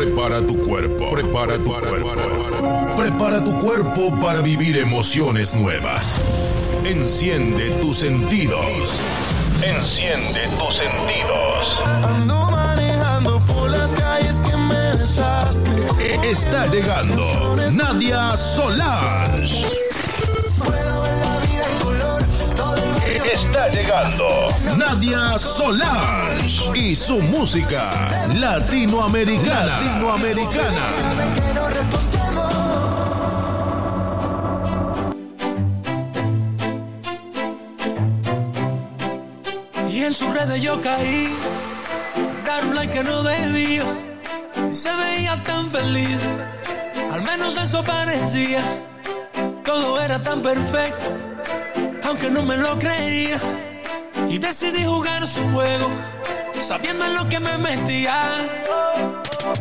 Prepara tu cuerpo. Prepara tu cuerpo. Prepara tu cuerpo para vivir emociones nuevas. Enciende tus sentidos. Enciende tus sentidos. Ando manejando por las calles que me besaste. Está llegando Nadia Solange. Llegando Nadia Solange y su música latinoamericana. Latinoamericana. en sus redes yo caí, dar un like que no debía. Y se veía tan feliz, al menos eso parecía. Todo era tan perfecto, aunque no me lo creía. Y decidí jugar su juego, sabiendo en lo que me metía.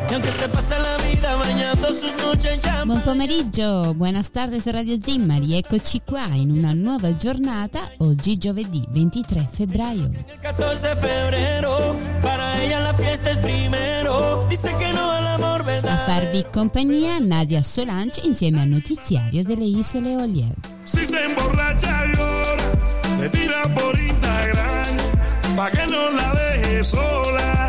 Y aunque se pase la vida bañando sus noches en llamas. Buon pomeriggio, buenas tardes Radio Zimmari, eccoci qua in una nuova giornata, oggi giovedì 23 febbraio. El 14 de febrero, para ella la fiesta es primero. Dice que no al amor, A ¿verdad? farvi compagnia Nadia Solange insieme al notiziario delle Isole Olie. Si se emborracha llora, te tira por Instagram, pa' que no la deje sola.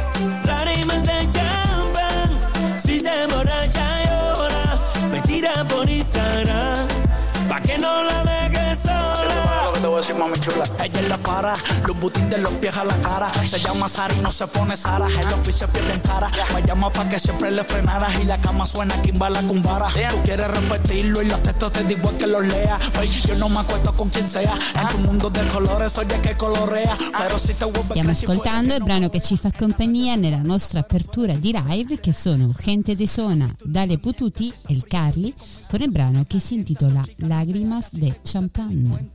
Decir, mami chula. Ella es la para, los butines de los pies a la cara. Se llama Sara y no se pone Sara. El oficio es bien cara. Me llama pa' que siempre le frenara. Y la cama suena kimbala cumbara. Tú quieres repetirlo y los textos te digo que los lea. Ay, yo no me acuesto con quien sea. En tu mundo de colores, oye que colorea. Pero si te vuelves Stiamo crazy, ascoltando il brano che ci fa compagnia nella nostra apertura di live che sono Gente de Sona, Dale Pututi e il Carli con il brano che si intitola Lágrimas de Champagne.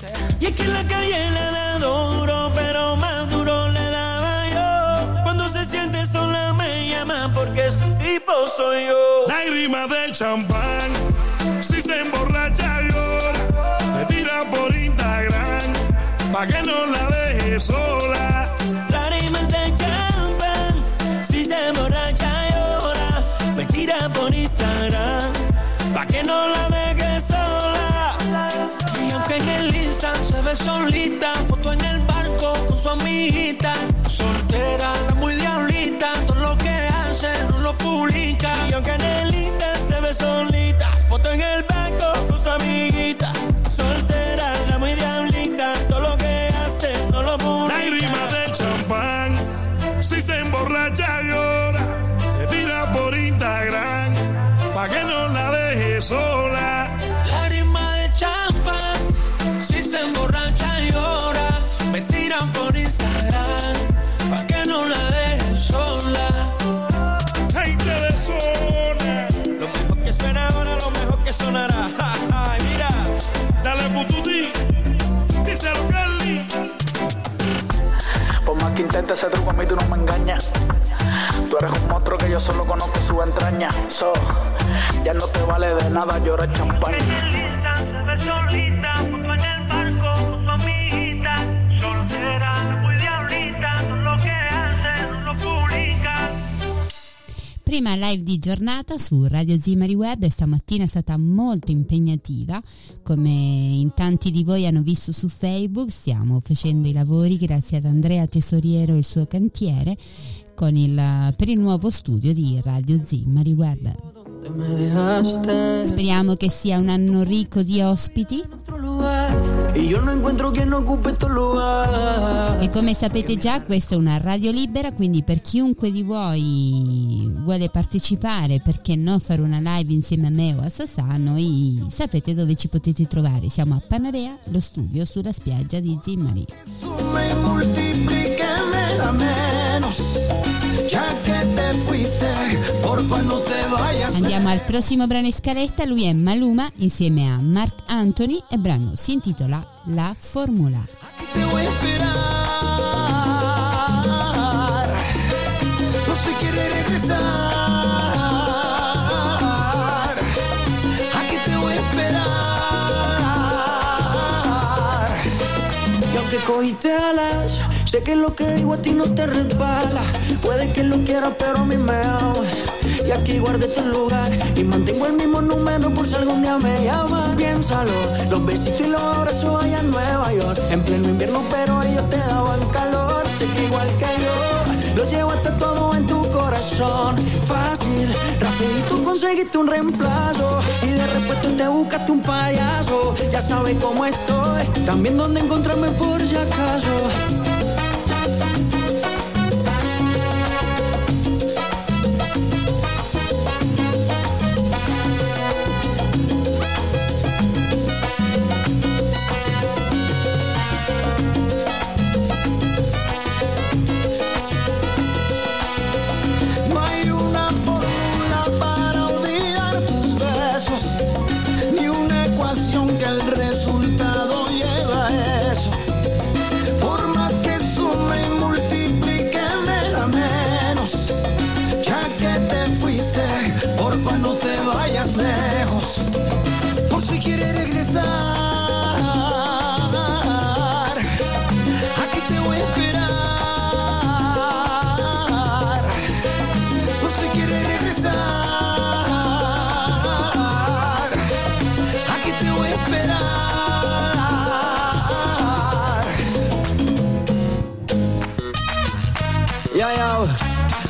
La calle le da duro, pero más duro le daba yo. Cuando se siente sola me llama porque su tipo soy yo. Lágrimas de champán, si se emborracha llora, te tira por Instagram, pa' que no la deje sola. Lágrimas de champán, si se emborracha llora, me tira por Instagram, pa' que no la deje se ve solita, foto en el barco con su amiguita, soltera, la muy diablita, todo lo que hace no lo publica. Y aunque en el Insta se ve solita, foto en el barco con su amiguita, soltera, la muy diablita, todo lo que hace no lo publica. Lágrimas de champán, si se emborracha llora, te tira por Instagram, pa' que no la deje sola. Intente ese truco, a mí tú no me engañas. Tú eres un monstruo que yo solo conozco su entraña. So, ya no te vale de nada llorar champaña. Prima live di giornata su Radio Zimari Web e stamattina è stata molto impegnativa, come in tanti di voi hanno visto su Facebook, stiamo facendo i lavori grazie ad Andrea Tesoriero e il suo cantiere il, per il nuovo studio di Radio Zimari Web. Speriamo che sia un anno ricco di ospiti. E come sapete già questa è una radio libera, quindi per chiunque di voi vuole partecipare, perché no fare una live insieme a me o a Sassà, noi sapete dove ci potete trovare. Siamo a Panarea, lo studio sulla spiaggia di Zimmari. Andiamo al prossimo brano in scaletta, lui è Maluma insieme a Mark Anthony e il brano si intitola La Formula. Cogiste alas Sé que lo que digo a ti no te resbala. Puede que lo quieras, pero a mí me amas. Y aquí guardé tu lugar y mantengo el mismo número por si algún día me llamas. Piénsalo, los besitos y los abrazos allá en Nueva York. En pleno invierno, pero ellos te daban calor. Sé que igual que yo, lo llevo hasta todo corazón. Fácil, rapidito conseguiste un reemplazo. Y de repente te buscaste un payaso. Ya sabes cómo estoy, también dónde encontrarme por si acaso.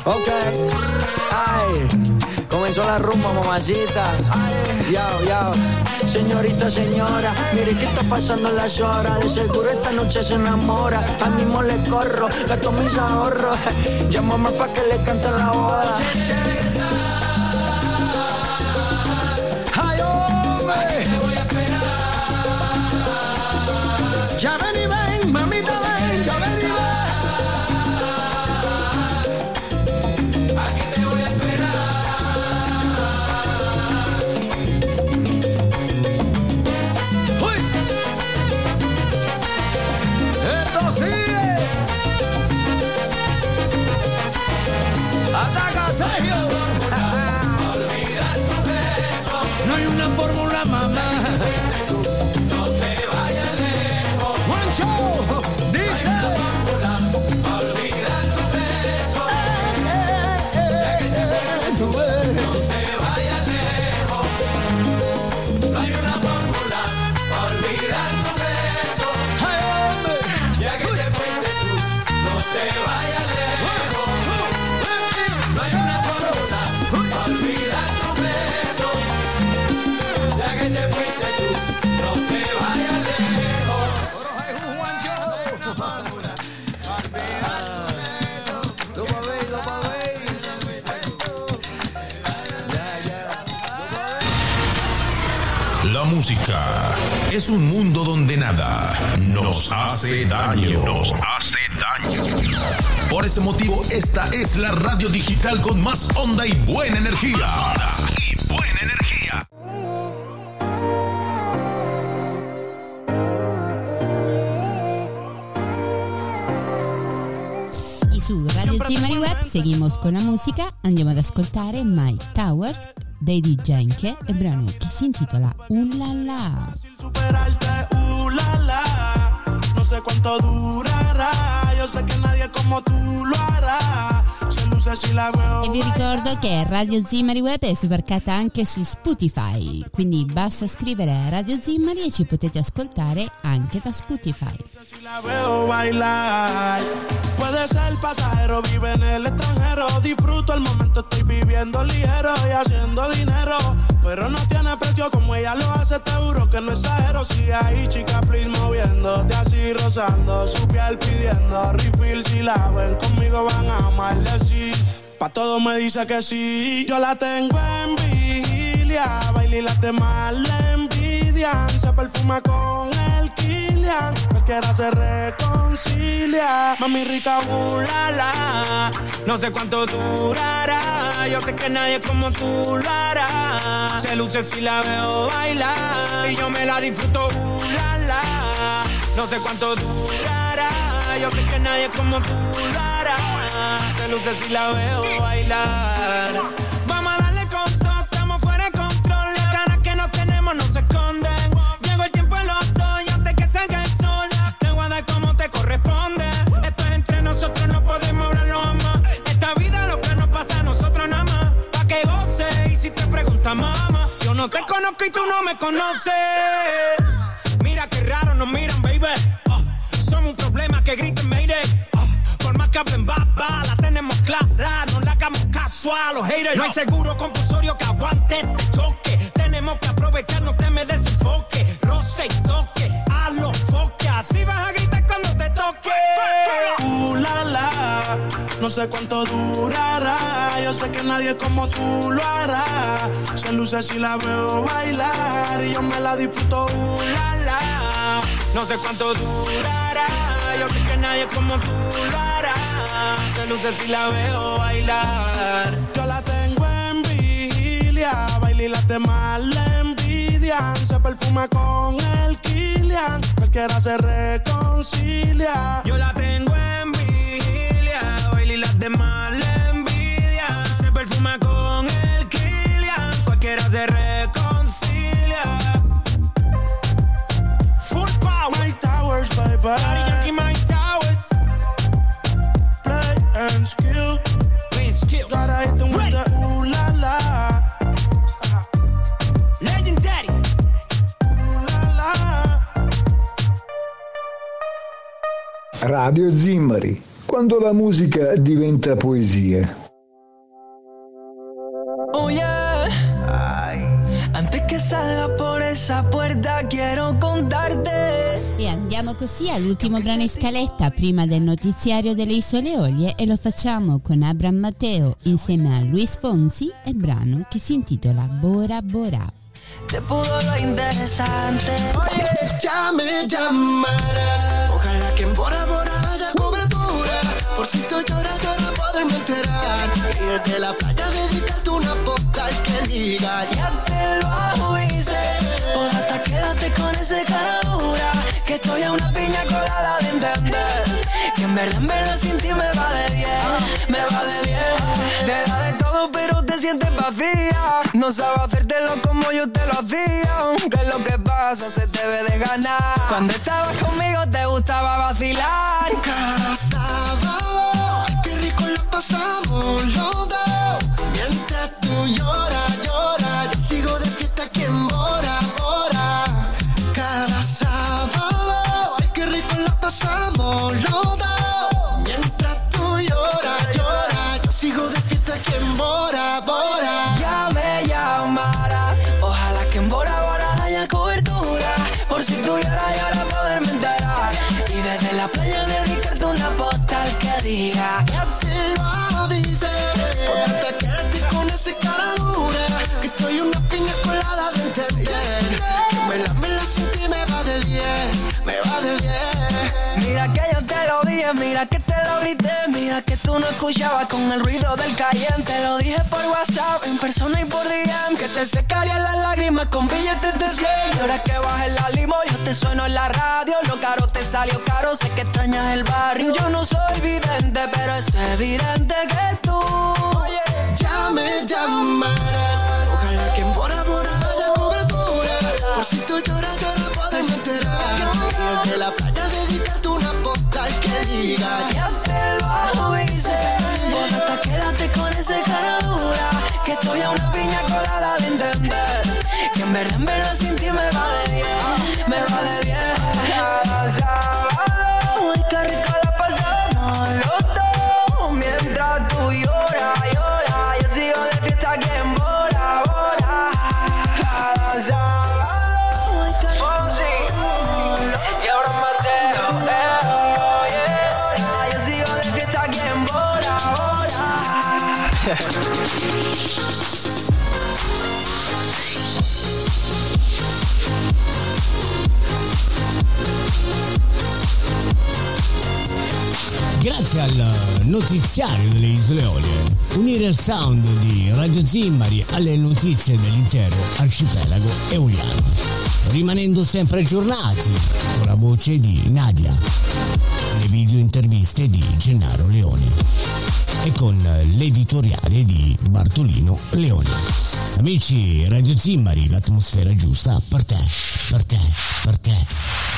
Ok, ay, comenzó la rumba, mamacita. Yo, yo, señorita, señora, mire qué está pasando las horas. De seguro esta noche se enamora. Al mismo le corro, gasto mis ahorros. Llámame pa' que le cante la boda. Música es un mundo donde nada nos hace daño. Nos hace daño. Por ese motivo, esta es la radio digital con más onda y buena energía. Seguimos con la música, andiamo ad ascoltare Mike Towers dei Genke e brano che si intitola Ulala. superarte, uh la la. No sé cuánto durará. Yo sé que nadie como tú lo hará. E vi ricordo che Radio Zimmari Web è sbarcata anche su Spotify, quindi basta scrivere Radio Zimmari e ci potete ascoltare anche da Spotify. Puede ser pasajero, vive en el extranjero. Disfruto el momento, estoy viviendo ligero y haciendo dinero. Pero no tiene precio como ella lo hace, te juro que no exagero. Si ahí, chica, please moviéndote así, rozando su piel pidiendo refill. Si la ven conmigo, van a amarle Pa' todo me dice que sí. Yo la tengo en vigilia. Baila y la temas le envidian. Se perfuma con el Kilian. Cualquiera se reconcilia. Mami rica, uh, la, la. No sé cuánto durará. Yo sé que nadie como tú lo hará. Se luce si la veo bailar. Y yo me la disfruto, uh, la, la. No sé cuánto durará. Yo sé que nadie como tú Se luce si la veo bailar. Vamos a darle con todo, estamos fuera de control. Las ganas que no tenemos no se esconden. Llegó el tiempo en los dos y antes que salga el sol, te voy a dar como te corresponde. Esto es entre nosotros, no podemos hablarlo jamás. Esta vida lo que nos pasa a nosotros nada más. Pa' que goce y si te pregunta mamá, yo no te conozco y tú no me conoces. Mira qué raro nos miran, baby. Ah, somos un problema que griten mayday. Ah, por más que hablen baba, la tenemos clara. No le hagamos caso a los haters. No hay seguro compulsorio que aguante este choque. Tenemos que aprovechar, no te me desenfoque. Roce y toque, a los foques. Así vas a gritar cuando te toque. Uh, la, la. No sé cuánto durará. Yo sé que nadie como tú lo hará. Se luce si la veo bailar. Y yo me la disfruto. Uh, la, la. No sé cuánto durará. Yo sé que nadie como tú lo hará. Se luce si la veo bailar. Yo la tengo en vigilia. Baila y las demás le envidian. Se perfuma con el Kilian. Cualquiera se reconcilia. Yo la tengo en vigilia. Baila y las demás Radio Zimmari, quando la musica diventa poesia. Oh yeah. Antes que salga por esa puerta quiero contarte. E andiamo così all'ultimo brano in scaletta prima del notiziario delle Isole Olie e lo facciamo con Abram Matteo insieme a Luis Fonsi e brano che si intitola Bora Bora. Te pudo lo interesante. Ya me llamarás. Si tú lloras, llora, poderme enterar. Y desde la playa dedicarte una postal que diga. Ya te lo avisé. Por hasta quédate con ese cara dura. Que estoy a una piña colada de entender. Que en verdad, en verdad sin ti me va de 10. Me va de 10. Te da de todo, pero te sientes vacía. No sabes hacértelo como yo te lo hacía. Que lo que pasa se te debe de ganar. Cuando estabas conmigo te gustaba vacilar. No escuchaba con el ruido del caliente. Lo dije por WhatsApp, en persona y por DM. Que te secarían las lágrimas con billetes de 100. Y ahora que bajes la limo, yo te sueno en la radio. Lo caro te salió caro, sé que extrañas el barrio. Yo no soy vidente, pero es evidente que tú ya me llamarás. Ojalá que en Bora Bora haya cobertura. Por si tú lloras, yo no puedo enterar. Desde la playa dedicarte una postal que diga. Ya te lo vi. Que estoy a una piña colada de entender Que en verdad, en verdad sin ti me va de bien. Grazie al notiziario delle Isole Olie, unire il sound di Radio Zimmari alle notizie dell'intero arcipelago eoliano, rimanendo sempre aggiornati con la voce di Nadia, le video interviste di Gennaro Leone e con l'editoriale di Bartolino Leone. Amici Radio Zimmari, l'atmosfera giusta per te, per te, per te.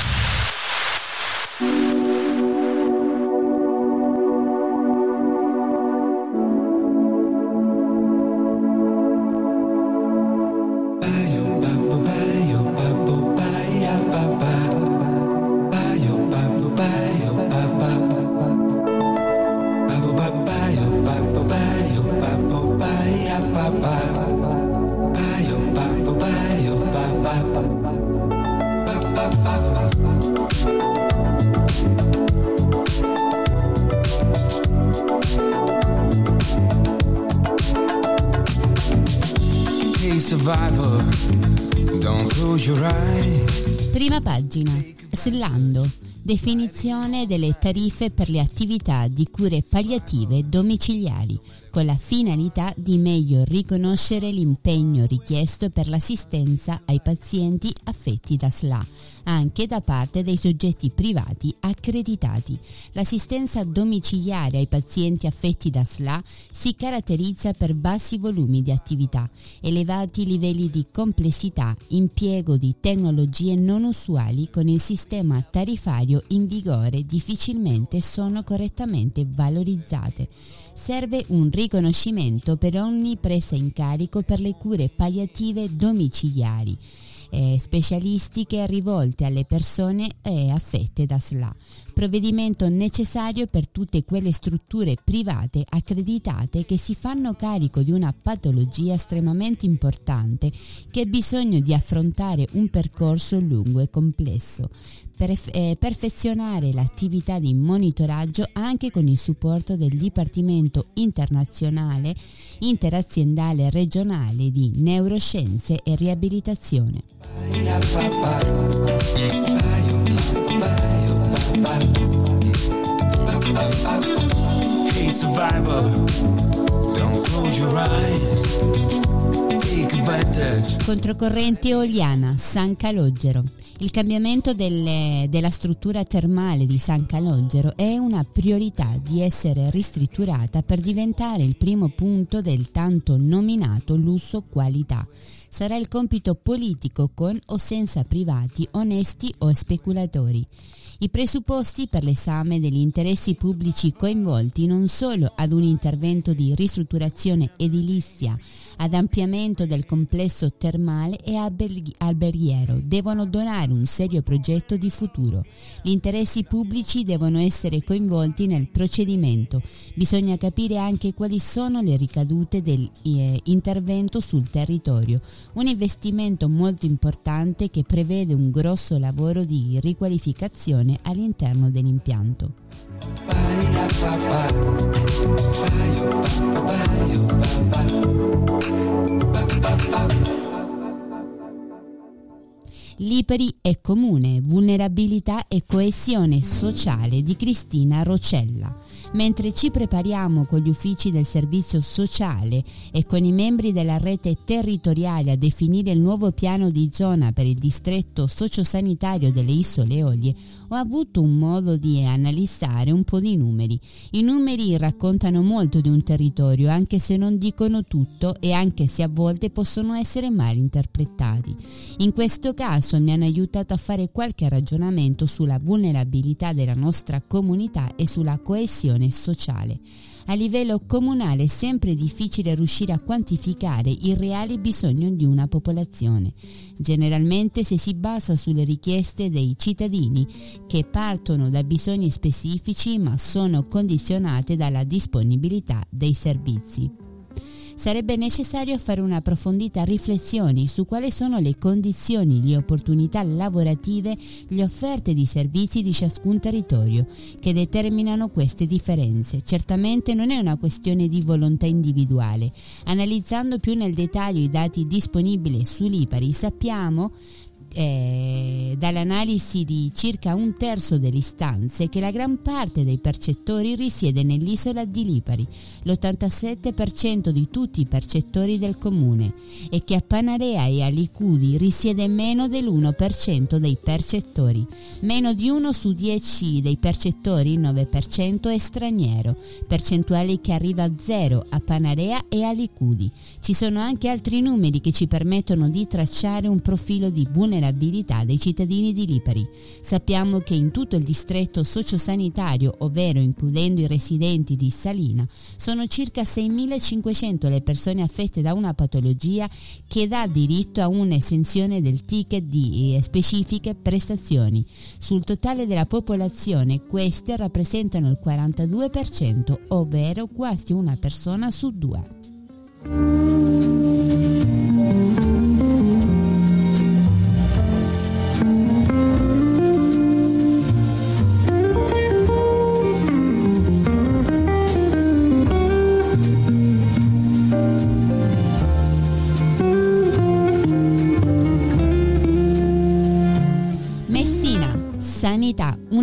Prima pagina. Slando. Definizione delle tariffe per le attività di cure palliative domiciliari con la finalità di meglio riconoscere l'impegno richiesto per l'assistenza ai pazienti affetti da SLA, anche da parte dei soggetti privati accreditati. L'assistenza domiciliare ai pazienti affetti da SLA si caratterizza per bassi volumi di attività, elevati livelli di complessità, impiego di tecnologie non usuali con il sistema tarifario in vigore difficilmente sono correttamente valorizzate serve un riconoscimento per ogni presa in carico per le cure palliative domiciliari eh, specialistiche rivolte alle persone eh, affette da SLA provvedimento necessario per tutte quelle strutture private accreditate che si fanno carico di una patologia estremamente importante che ha bisogno di affrontare un percorso lungo e complesso per eh, perfezionare l'attività di monitoraggio anche con il supporto del Dipartimento internazionale interaziendale regionale di neuroscienze e riabilitazione. Hey survivor, don't close your eyes. Controcorrente Oliana, San Calogero. Il cambiamento delle, della struttura termale di San Calogero è una priorità di essere ristrutturata per diventare il primo punto del tanto nominato lusso qualità sarà il compito politico con o senza privati onesti o speculatori. I presupposti per l'esame degli interessi pubblici coinvolti non solo ad un intervento di ristrutturazione edilizia ad ampliamento del complesso termale e alberghiero devono donare un serio progetto di futuro. Gli interessi pubblici devono essere coinvolti nel procedimento. Bisogna capire anche quali sono le ricadute dell'intervento eh, sul territorio. Un investimento molto importante che prevede un grosso lavoro di riqualificazione all'interno dell'impianto. Lipari è comune, vulnerabilità e coesione sociale di Cristina Rocella mentre ci prepariamo con gli uffici del servizio sociale e con i membri della rete territoriale a definire il nuovo piano di zona per il distretto sociosanitario delle Isole Eolie, ho avuto un modo di analizzare un po' di numeri. I numeri raccontano molto di un territorio, anche se non dicono tutto e anche se a volte possono essere mal interpretati. In questo caso mi hanno aiutato a fare qualche ragionamento sulla vulnerabilità della nostra comunità e sulla coesione coesione sociale. A livello comunale è sempre difficile riuscire a quantificare i reali bisogni di una popolazione, generalmente se si basa sulle richieste dei cittadini che partono da bisogni specifici ma sono condizionate dalla disponibilità dei servizi sarebbe necessario fare un'approfondita riflessione su quali sono le condizioni, le opportunità lavorative, le offerte di servizi di ciascun territorio che determinano queste differenze. Certamente non è una questione di volontà individuale. Analizzando più nel dettaglio i dati disponibili sull'Ipari sappiamo eh, dall'analisi di circa un terzo delle istanze che la gran parte dei percettori risiede nell'isola di Lipari, l'87% di tutti i percettori del comune, e che a Panarea e a Licudi risiede meno dell'1% dei percettori. Meno di uno su 10 dei percettori, il 9%, è straniero, percentuali che arriva a zero a Panarea e a Licudi. Ci sono anche altri numeri che ci permettono di tracciare un profilo di vulnerabilità vulnerabilità dei cittadini di Lipari. Sappiamo che in tutto il distretto sociosanitario, ovvero includendo i residenti di Salina, sono circa 6.500 le persone affette da una patologia che dà diritto a un'esenzione del ticket di eh, specifiche prestazioni. Sul totale della popolazione queste rappresentano il 42%, ovvero quasi una persona su due.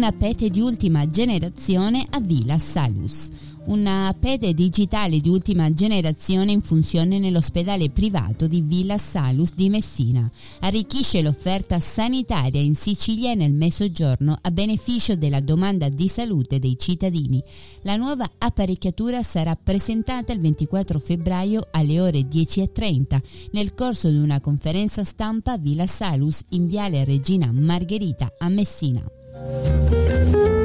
Una pete di ultima generazione a Villa Salus una pede digitale di ultima generazione in funzione nell'ospedale privato di Villa Salus di Messina. Arricchisce l'offerta sanitaria in Sicilia e nel Mezzogiorno a beneficio della domanda di salute dei cittadini. La nuova apparecchiatura sarà presentata il 24 febbraio alle ore 10.30 nel corso di una conferenza stampa a Villa Salus in Viale Regina Margherita a Messina. Thank you.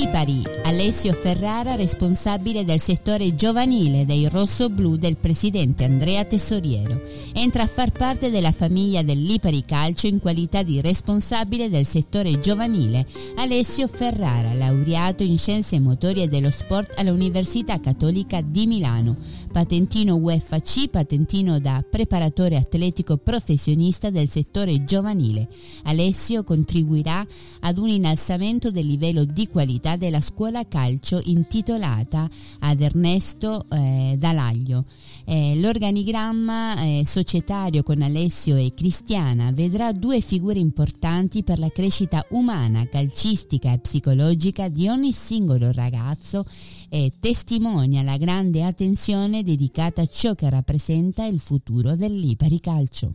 Lipari, Alessio Ferrara, responsabile del settore giovanile dei rossoblù del presidente Andrea Tesoriero. Entra a far parte della famiglia del Lipari Calcio in qualità di responsabile del settore giovanile. Alessio Ferrara, laureato in scienze motorie dello sport all'Università Cattolica di Milano patentino UEFA C, patentino da preparatore atletico professionista del settore giovanile. Alessio contribuirà ad un innalzamento del livello di qualità della scuola calcio intitolata ad Ernesto eh, Dalaglio. Eh, l'organigramma eh, societario con Alessio e Cristiana vedrà due figure importanti per la crescita umana, calcistica e psicologica di ogni singolo ragazzo e testimonia la grande attenzione dedicata a ciò che rappresenta il futuro dell'Ipari Calcio.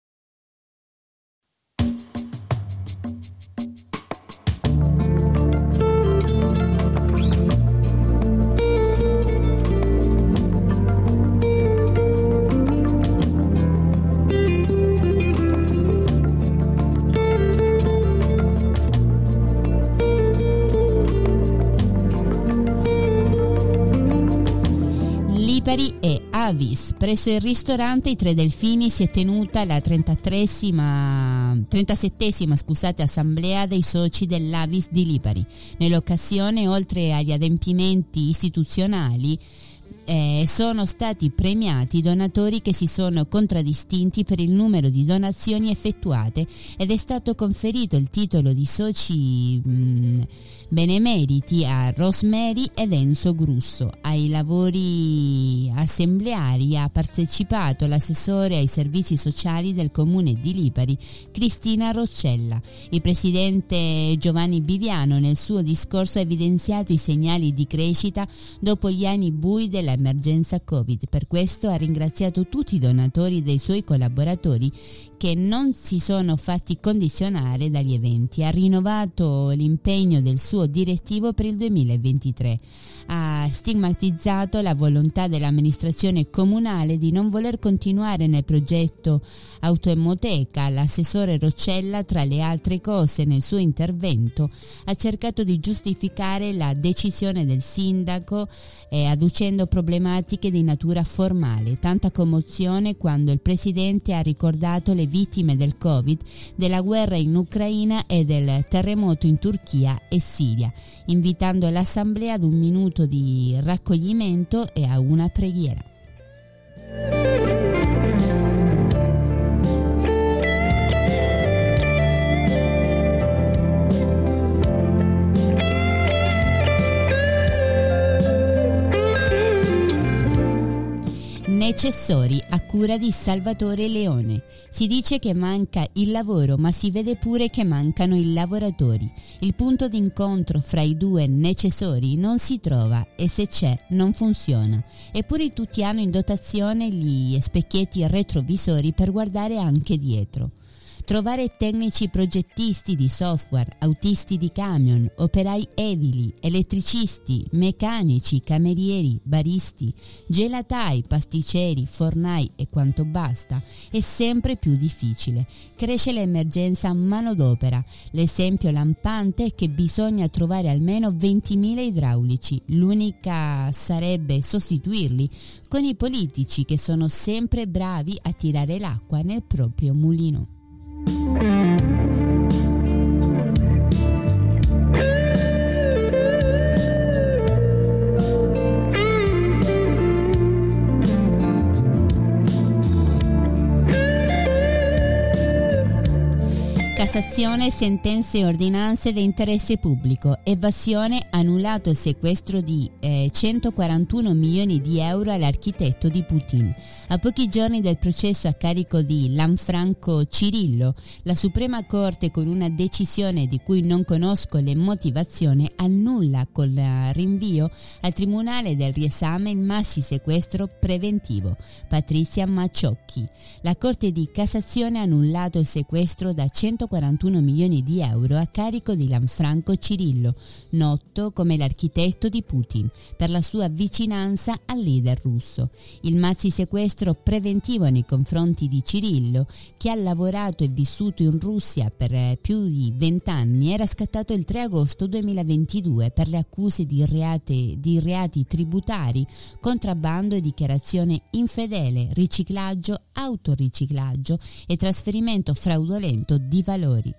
Lipari e Avis. Presso il ristorante I Tre Delfini si è tenuta la 37esima scusate, assemblea dei soci dell'Avis di Lipari. Nell'occasione, oltre agli adempimenti istituzionali, eh, sono stati premiati i donatori che si sono contraddistinti per il numero di donazioni effettuate ed è stato conferito il titolo di soci mh, benemeriti a Rosemary ed Enzo Grusso. Ai lavori assembleari ha partecipato l'assessore ai servizi sociali del comune di Lipari, Cristina Roccella. Il presidente Giovanni Biviano nel suo discorso ha evidenziato i segnali di crescita dopo gli anni bui dell'emergenza Covid. Per questo ha ringraziato tutti i donatori dei suoi collaboratori che non si sono fatti condizionare dagli eventi. Ha rinnovato l'impegno del suo direttivo per il 2023 ha stigmatizzato la volontà dell'amministrazione comunale di non voler continuare nel progetto autoemoteca. L'assessore Roccella, tra le altre cose, nel suo intervento ha cercato di giustificare la decisione del sindaco eh, adducendo problematiche di natura formale. Tanta commozione quando il presidente ha ricordato le vittime del Covid, della guerra in Ucraina e del terremoto in Turchia e Siria, invitando l'assemblea ad un minuto di raccoglimento e a una preghiera. Necessori a cura di Salvatore Leone. Si dice che manca il lavoro, ma si vede pure che mancano i lavoratori. Il punto d'incontro fra i due necessori non si trova e se c'è non funziona. Eppure tutti hanno in dotazione gli specchietti retrovisori per guardare anche dietro. Trovare tecnici progettisti di software, autisti di camion, operai edili, elettricisti, meccanici, camerieri, baristi, gelatai, pasticceri, fornai e quanto basta è sempre più difficile. Cresce l'emergenza manodopera. L'esempio lampante è che bisogna trovare almeno 20.000 idraulici. L'unica sarebbe sostituirli con i politici che sono sempre bravi a tirare l'acqua nel proprio mulino. Thank you. Cassazione, sentenze e ordinanze di interesse pubblico. Evasione, annullato il sequestro di eh, 141 milioni di euro all'architetto di Putin. A pochi giorni del processo a carico di Lanfranco Cirillo, la Suprema Corte con una decisione di cui non conosco le motivazioni annulla col rinvio al Tribunale del riesame il massi sequestro preventivo. Patrizia Macciocchi. La Corte di Cassazione ha annullato il sequestro da 141 milioni di euro a carico di Lanfranco Cirillo, noto come l'architetto di Putin, per la sua vicinanza al leader russo. Il massi sequestro preventivo nei confronti di Cirillo, che ha lavorato e vissuto in Russia per eh, più di vent'anni, era scattato il 3 agosto 2022 per le accuse di reati, di reati tributari, contrabbando e dichiarazione infedele, riciclaggio, autoriciclaggio e trasferimento fraudolento di valori. おり。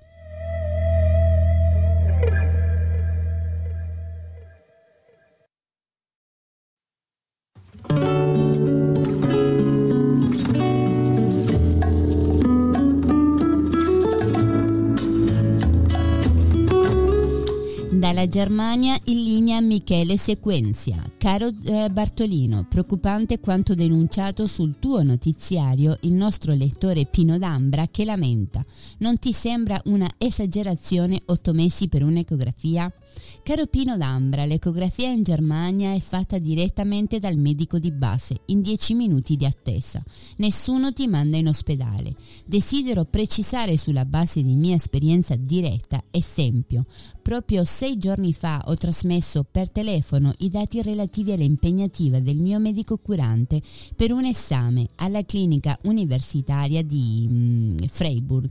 Dalla Germania in linea Michele Sequenzia. Caro eh, Bartolino, preoccupante quanto denunciato sul tuo notiziario il nostro lettore Pino D'Ambra che lamenta. Non ti sembra una esagerazione otto mesi per un'ecografia? Caro Pino D'Ambra, l'ecografia in Germania è fatta direttamente dal medico di base, in 10 minuti di attesa. Nessuno ti manda in ospedale. Desidero precisare sulla base di mia esperienza diretta, esempio, proprio sei giorni fa ho trasmesso per telefono i dati relativi all'impegnativa del mio medico curante per un esame alla clinica universitaria di mm, Freiburg.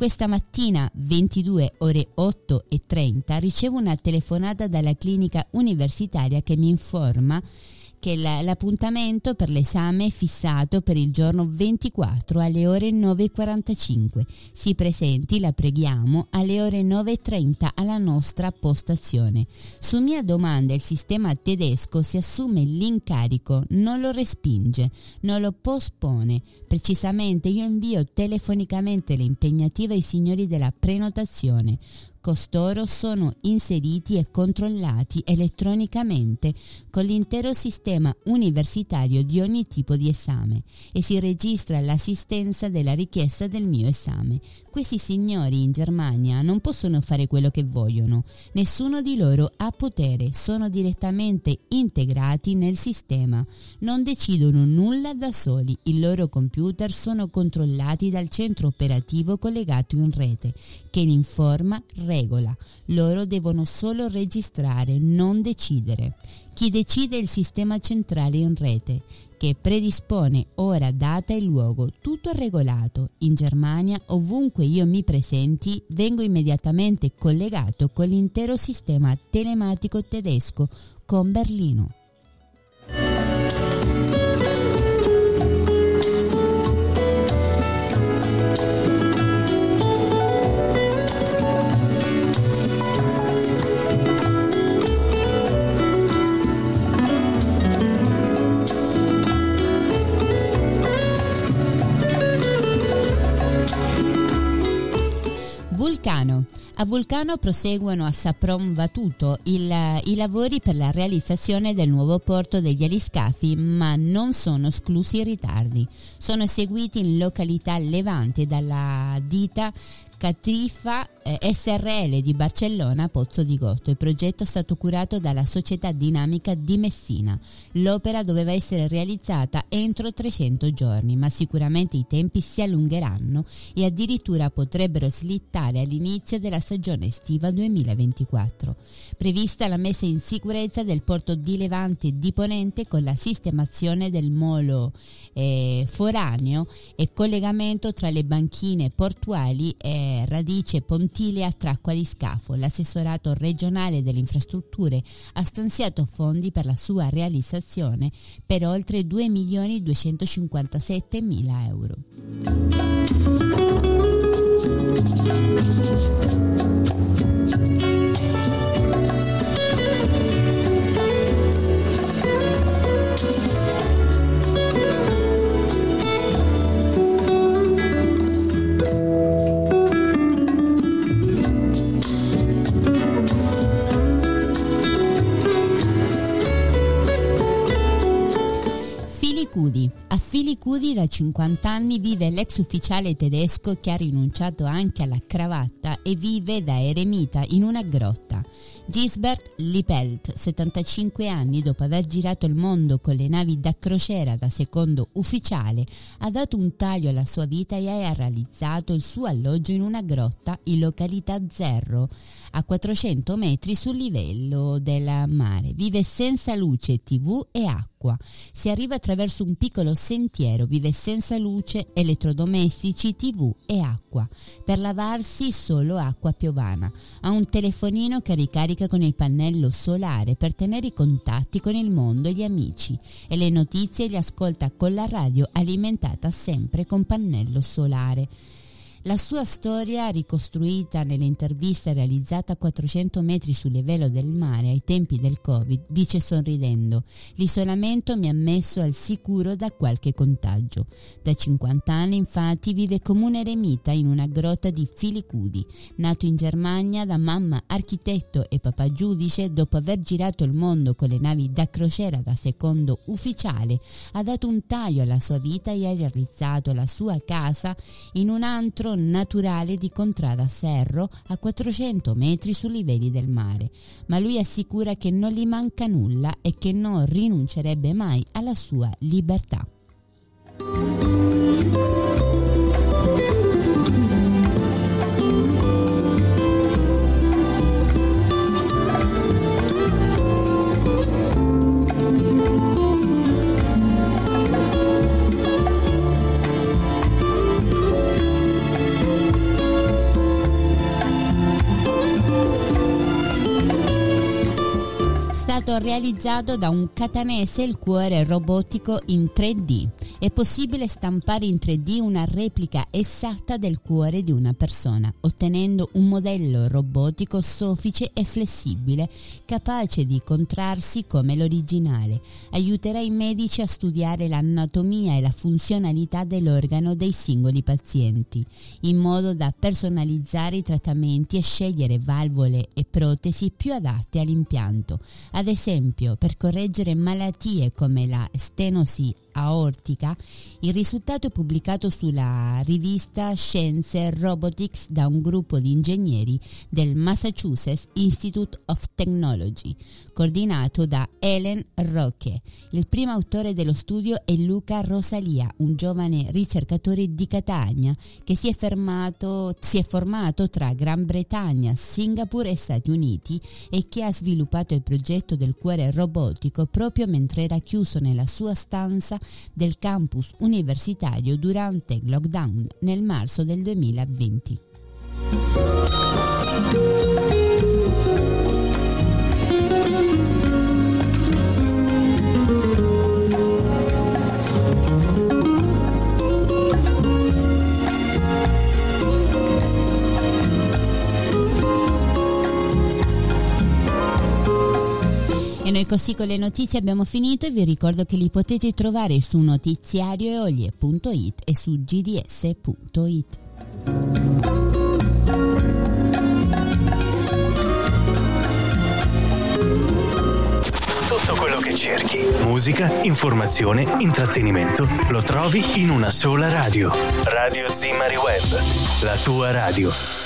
Questa mattina, 22 ore 8 e 30, ricevo una telefonata dalla clinica universitaria che mi informa che la, l'appuntamento per l'esame è fissato per il giorno 24 alle ore 9.45. Si presenti, la preghiamo, alle ore 9.30 alla nostra postazione. Su mia domanda il sistema tedesco si assume l'incarico, non lo respinge, non lo pospone. Precisamente io invio telefonicamente le impegnative ai signori della prenotazione. Costoro sono inseriti e controllati elettronicamente con l'intero sistema universitario di ogni tipo di esame e si registra l'assistenza della richiesta del mio esame. Questi signori in Germania non possono fare quello che vogliono, nessuno di loro ha potere, sono direttamente integrati nel sistema, non decidono nulla da soli, i loro computer sono controllati dal centro operativo collegato in rete che li informa regola. Loro devono solo registrare, non decidere. Chi decide il sistema centrale in rete, che predispone ora, data e luogo, tutto regolato. In Germania, ovunque io mi presenti, vengo immediatamente collegato con l'intero sistema telematico tedesco con Berlino. Vulcano. A Vulcano proseguono a Sapron Vatuto il, i lavori per la realizzazione del nuovo porto degli aliscafi, ma non sono esclusi i ritardi. Sono eseguiti in località Levante dalla ditta Catrifa eh, SRL di Barcellona Pozzo di Gotto. Il progetto è stato curato dalla Società Dinamica di Messina. L'opera doveva essere realizzata entro 300 giorni, ma sicuramente i tempi si allungheranno e addirittura potrebbero slittare all'inizio della stagione estiva 2024. Prevista la messa in sicurezza del porto di Levante e di Ponente con la sistemazione del molo eh, foraneo e collegamento tra le banchine portuali e Radice Pontilia Tracqua di Scafo. L'assessorato regionale delle infrastrutture ha stanziato fondi per la sua realizzazione per oltre 2 milioni 257 mila euro. Filicudi. A Filicudi da 50 anni vive l'ex ufficiale tedesco che ha rinunciato anche alla cravatta e vive da eremita in una grotta. Gisbert Lippelt, 75 anni dopo aver girato il mondo con le navi da crociera da secondo ufficiale, ha dato un taglio alla sua vita e ha realizzato il suo alloggio in una grotta in località Zerro, a 400 metri sul livello del mare. Vive senza luce, tv e acqua. Si arriva attraverso un piccolo sentiero, vive senza luce, elettrodomestici, tv e acqua. Per lavarsi solo acqua piovana. Ha un telefonino che ricarica con il pannello solare per tenere i contatti con il mondo e gli amici e le notizie le ascolta con la radio alimentata sempre con pannello solare. La sua storia, ricostruita nell'intervista realizzata a 400 metri sul livello del mare ai tempi del Covid, dice sorridendo: L'isolamento mi ha messo al sicuro da qualche contagio. Da 50 anni, infatti, vive come un eremita in una grotta di Filicudi. Nato in Germania da mamma architetto e papà giudice, dopo aver girato il mondo con le navi da crociera da secondo ufficiale, ha dato un taglio alla sua vita e ha realizzato la sua casa in un antro naturale di Contrada Serro a 400 metri sui livelli del mare, ma lui assicura che non gli manca nulla e che non rinuncerebbe mai alla sua libertà. Stato realizzato da un catanese il cuore robotico in 3D. È possibile stampare in 3D una replica esatta del cuore di una persona, ottenendo un modello robotico soffice e flessibile, capace di contrarsi come l'originale. Aiuterà i medici a studiare l'anatomia e la funzionalità dell'organo dei singoli pazienti, in modo da personalizzare i trattamenti e scegliere valvole e protesi più adatte all'impianto. Ad esempio, per correggere malattie come la stenosi aortica, il risultato pubblicato sulla rivista Scienze Robotics da un gruppo di ingegneri del Massachusetts Institute of Technology, coordinato da Helen Roque. Il primo autore dello studio è Luca Rosalia, un giovane ricercatore di Catania che si è, fermato, si è formato tra Gran Bretagna, Singapore e Stati Uniti e che ha sviluppato il progetto del cuore robotico proprio mentre era chiuso nella sua stanza del campus universitario durante il lockdown nel marzo del 2020. E noi così con le notizie abbiamo finito e vi ricordo che li potete trovare su notiziarioeolie.it e su gds.it. Tutto quello che cerchi, musica, informazione, intrattenimento, lo trovi in una sola radio. Radio Zimari Web, la tua radio.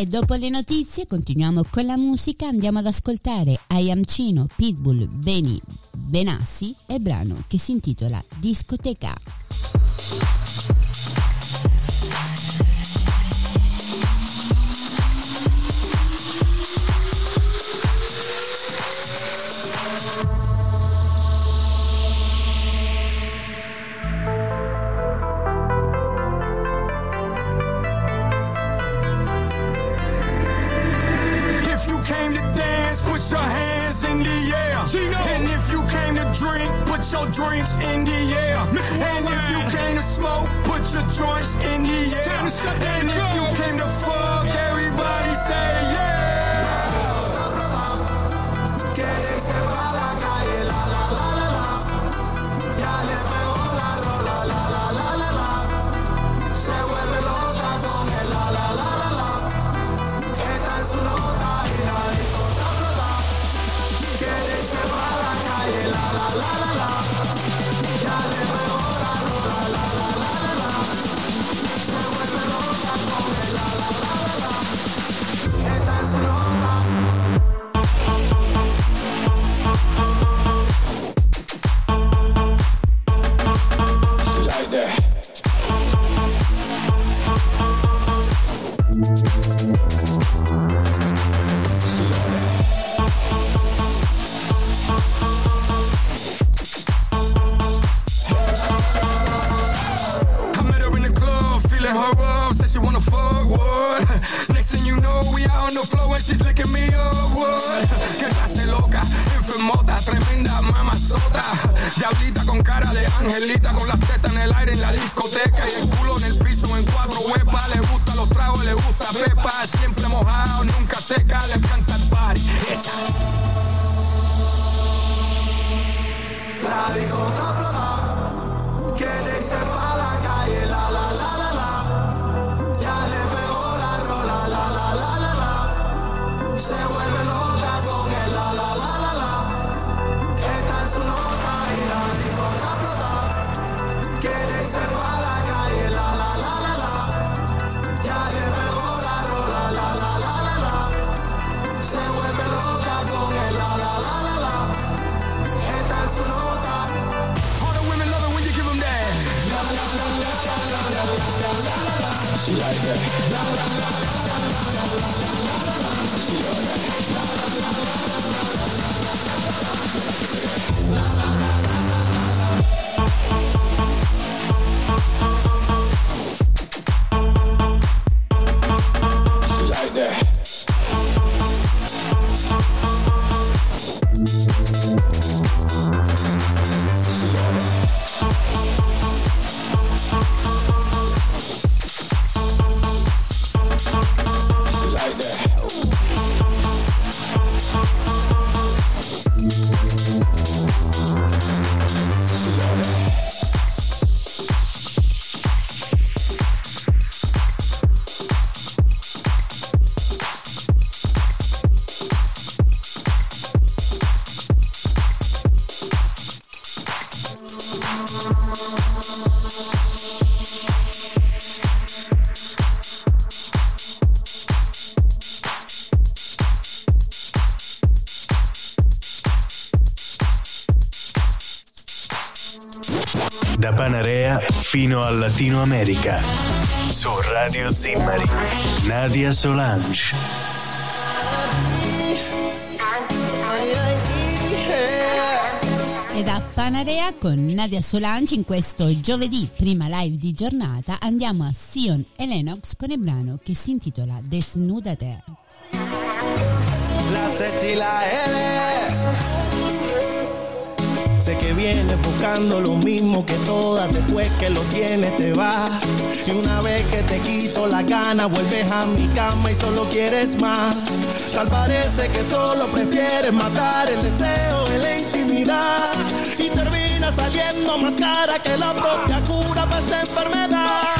E dopo le notizie continuiamo con la musica, andiamo ad ascoltare Ayamcino, Pitbull, Beni, Benassi e brano che si intitola Discoteca. shut down. É like that. La, la, la, fino al Latino America. Su Radio Zimmari. Nadia Solange. E da Panarea con Nadia Solange in questo giovedì prima live di giornata andiamo a Sion e Lennox con il brano che si intitola Desnudate. La Z y la L. Sé que vienes buscando lo mismo que todas, después que lo tienes te vas. Y una vez que te quito la gana, vuelves a mi cama y solo quieres más. Tal parece que solo prefieres matar el deseo en la intimidad. Y termina saliendo más cara que la propia cura para esta enfermedad.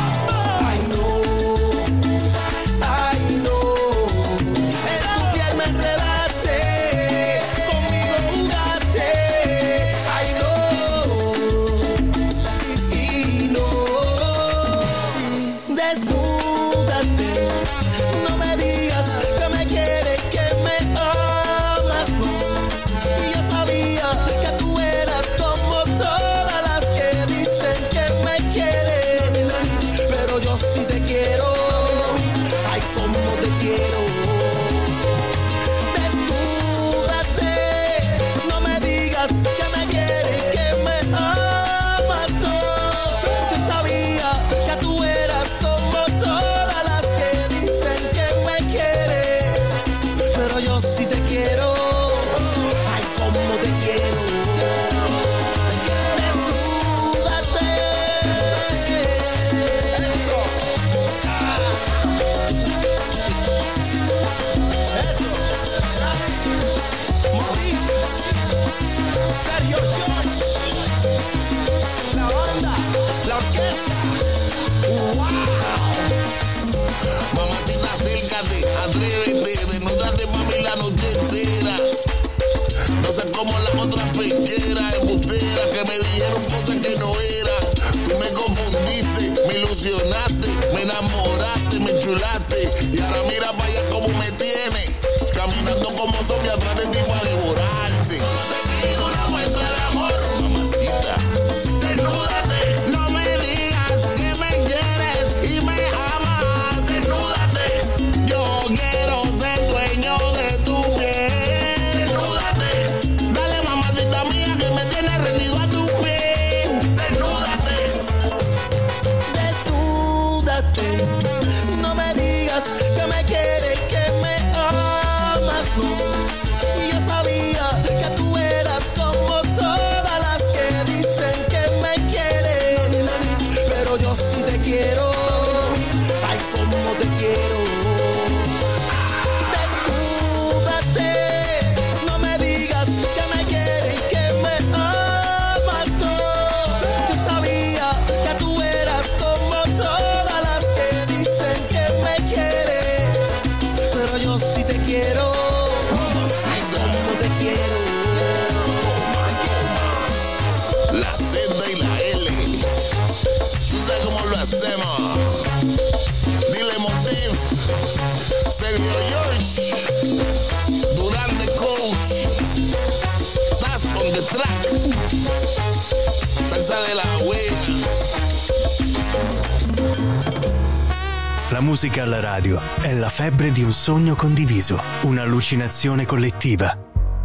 Musica alla radio è la febbre di un sogno condiviso, un'allucinazione collettiva,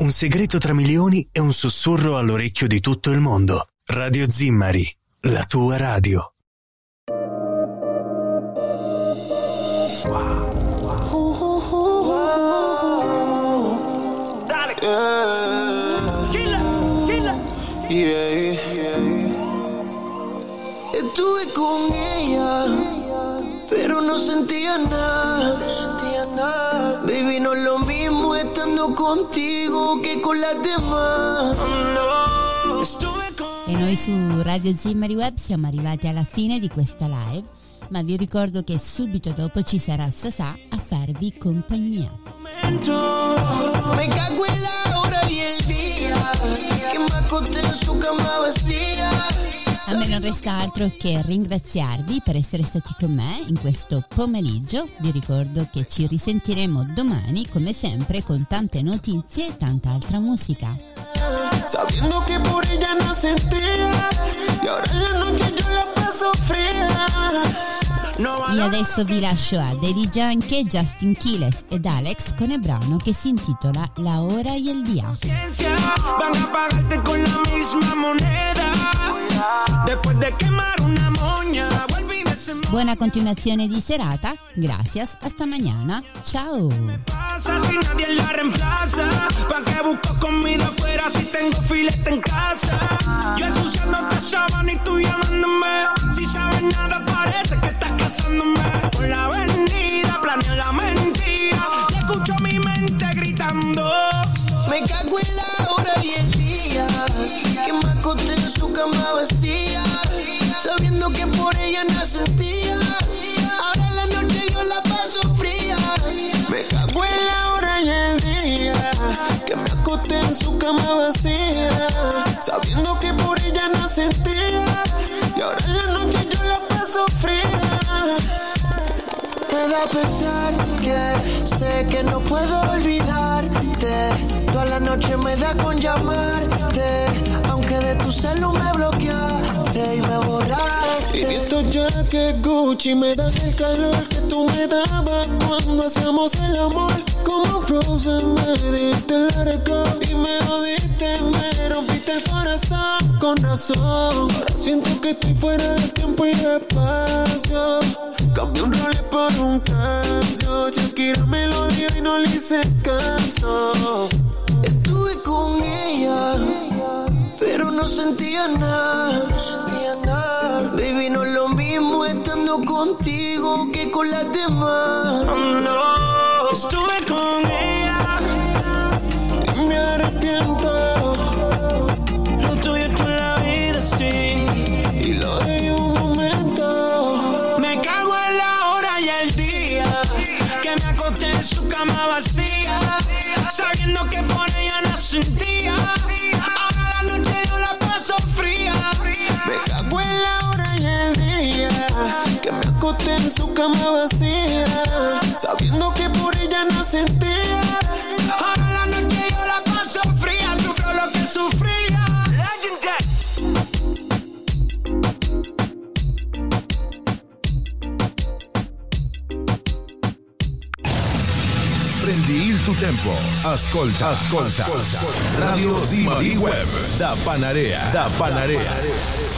un segreto tra milioni e un sussurro all'orecchio di tutto il mondo. Radio Zimmari, la tua radio. No nada. Baby, no es lo mismo estando contigo che con las demás. E noi su Radio Zimmari Web siamo arrivati alla fine di questa live, ma vi ricordo che subito dopo ci sarà Sasà a farvi compagnia. Me cago en la hora y el día que me acosté en su cama vacía. A me non resta altro che ringraziarvi per essere stati con me in questo pomeriggio. Vi ricordo che ci risentiremo domani, come sempre, con tante notizie e tanta altra musica. sabiendo que por ella no sentía. Y ahora en la noche yo la paso fría. E adesso vi lascio a Daddy Yankee, Justin Quiles ed Alex con il brano che si intitola La ora y el día. Después de quemar una moña, Buona continuazione di serata, gracias, hasta mañana, ciao! pasa si nadie la reemplaza? ¿Pa' qué busco comida afuera si tengo filete en casa? Yo ensuciándote sábana y tú llamándome. Si sabes nada parece que estás casándome. Por la avenida planeo la mentira. Y escucho mi mente gritando. Me cago en la hora y el día Que acosté en su cama vacía Sabiendo que por ella no sentía Ahora la noche yo la paso fría Me cago en la hora y el día Que me acosté en su cama vacía Sabiendo que por ella no sentía Y ahora la noche yo la paso fría me da pesar que sé que no puedo olvidarte. Toda la noche me da con llamarte. Aunque de tu celu me bloqueaste y me borraste. Y estos ya que Gucci me dan el calor que tú me dabas cuando hacíamos el amor. Como Frozen me diste el arco y me jodiste, me rompiste el corazón. Con razón, ahora siento que estoy fuera de tiempo y de espacio. Cambié un rol por un caso. Shakira me lo dio y no le hice caso. Estuve con ella, pero no sentía nada. Sentía nada. Baby, no es lo mismo estando contigo que con las demás. No, estuve con ella. Y me arrepiento. Lo tuyo es la vida, sí. Y lo de un momento. Me cago en la hora y el día que me acosté en su cama vacía, sabiendo que por ella no sentía. En su cama vacía, sabiendo que por ella no sentía. Ahora la noche yo la paso fría, sufro lo que sufría. Prendi il tuo tempo. Ascolta, ascolta. Radio Zimari Web da Panarea. Da Panarea.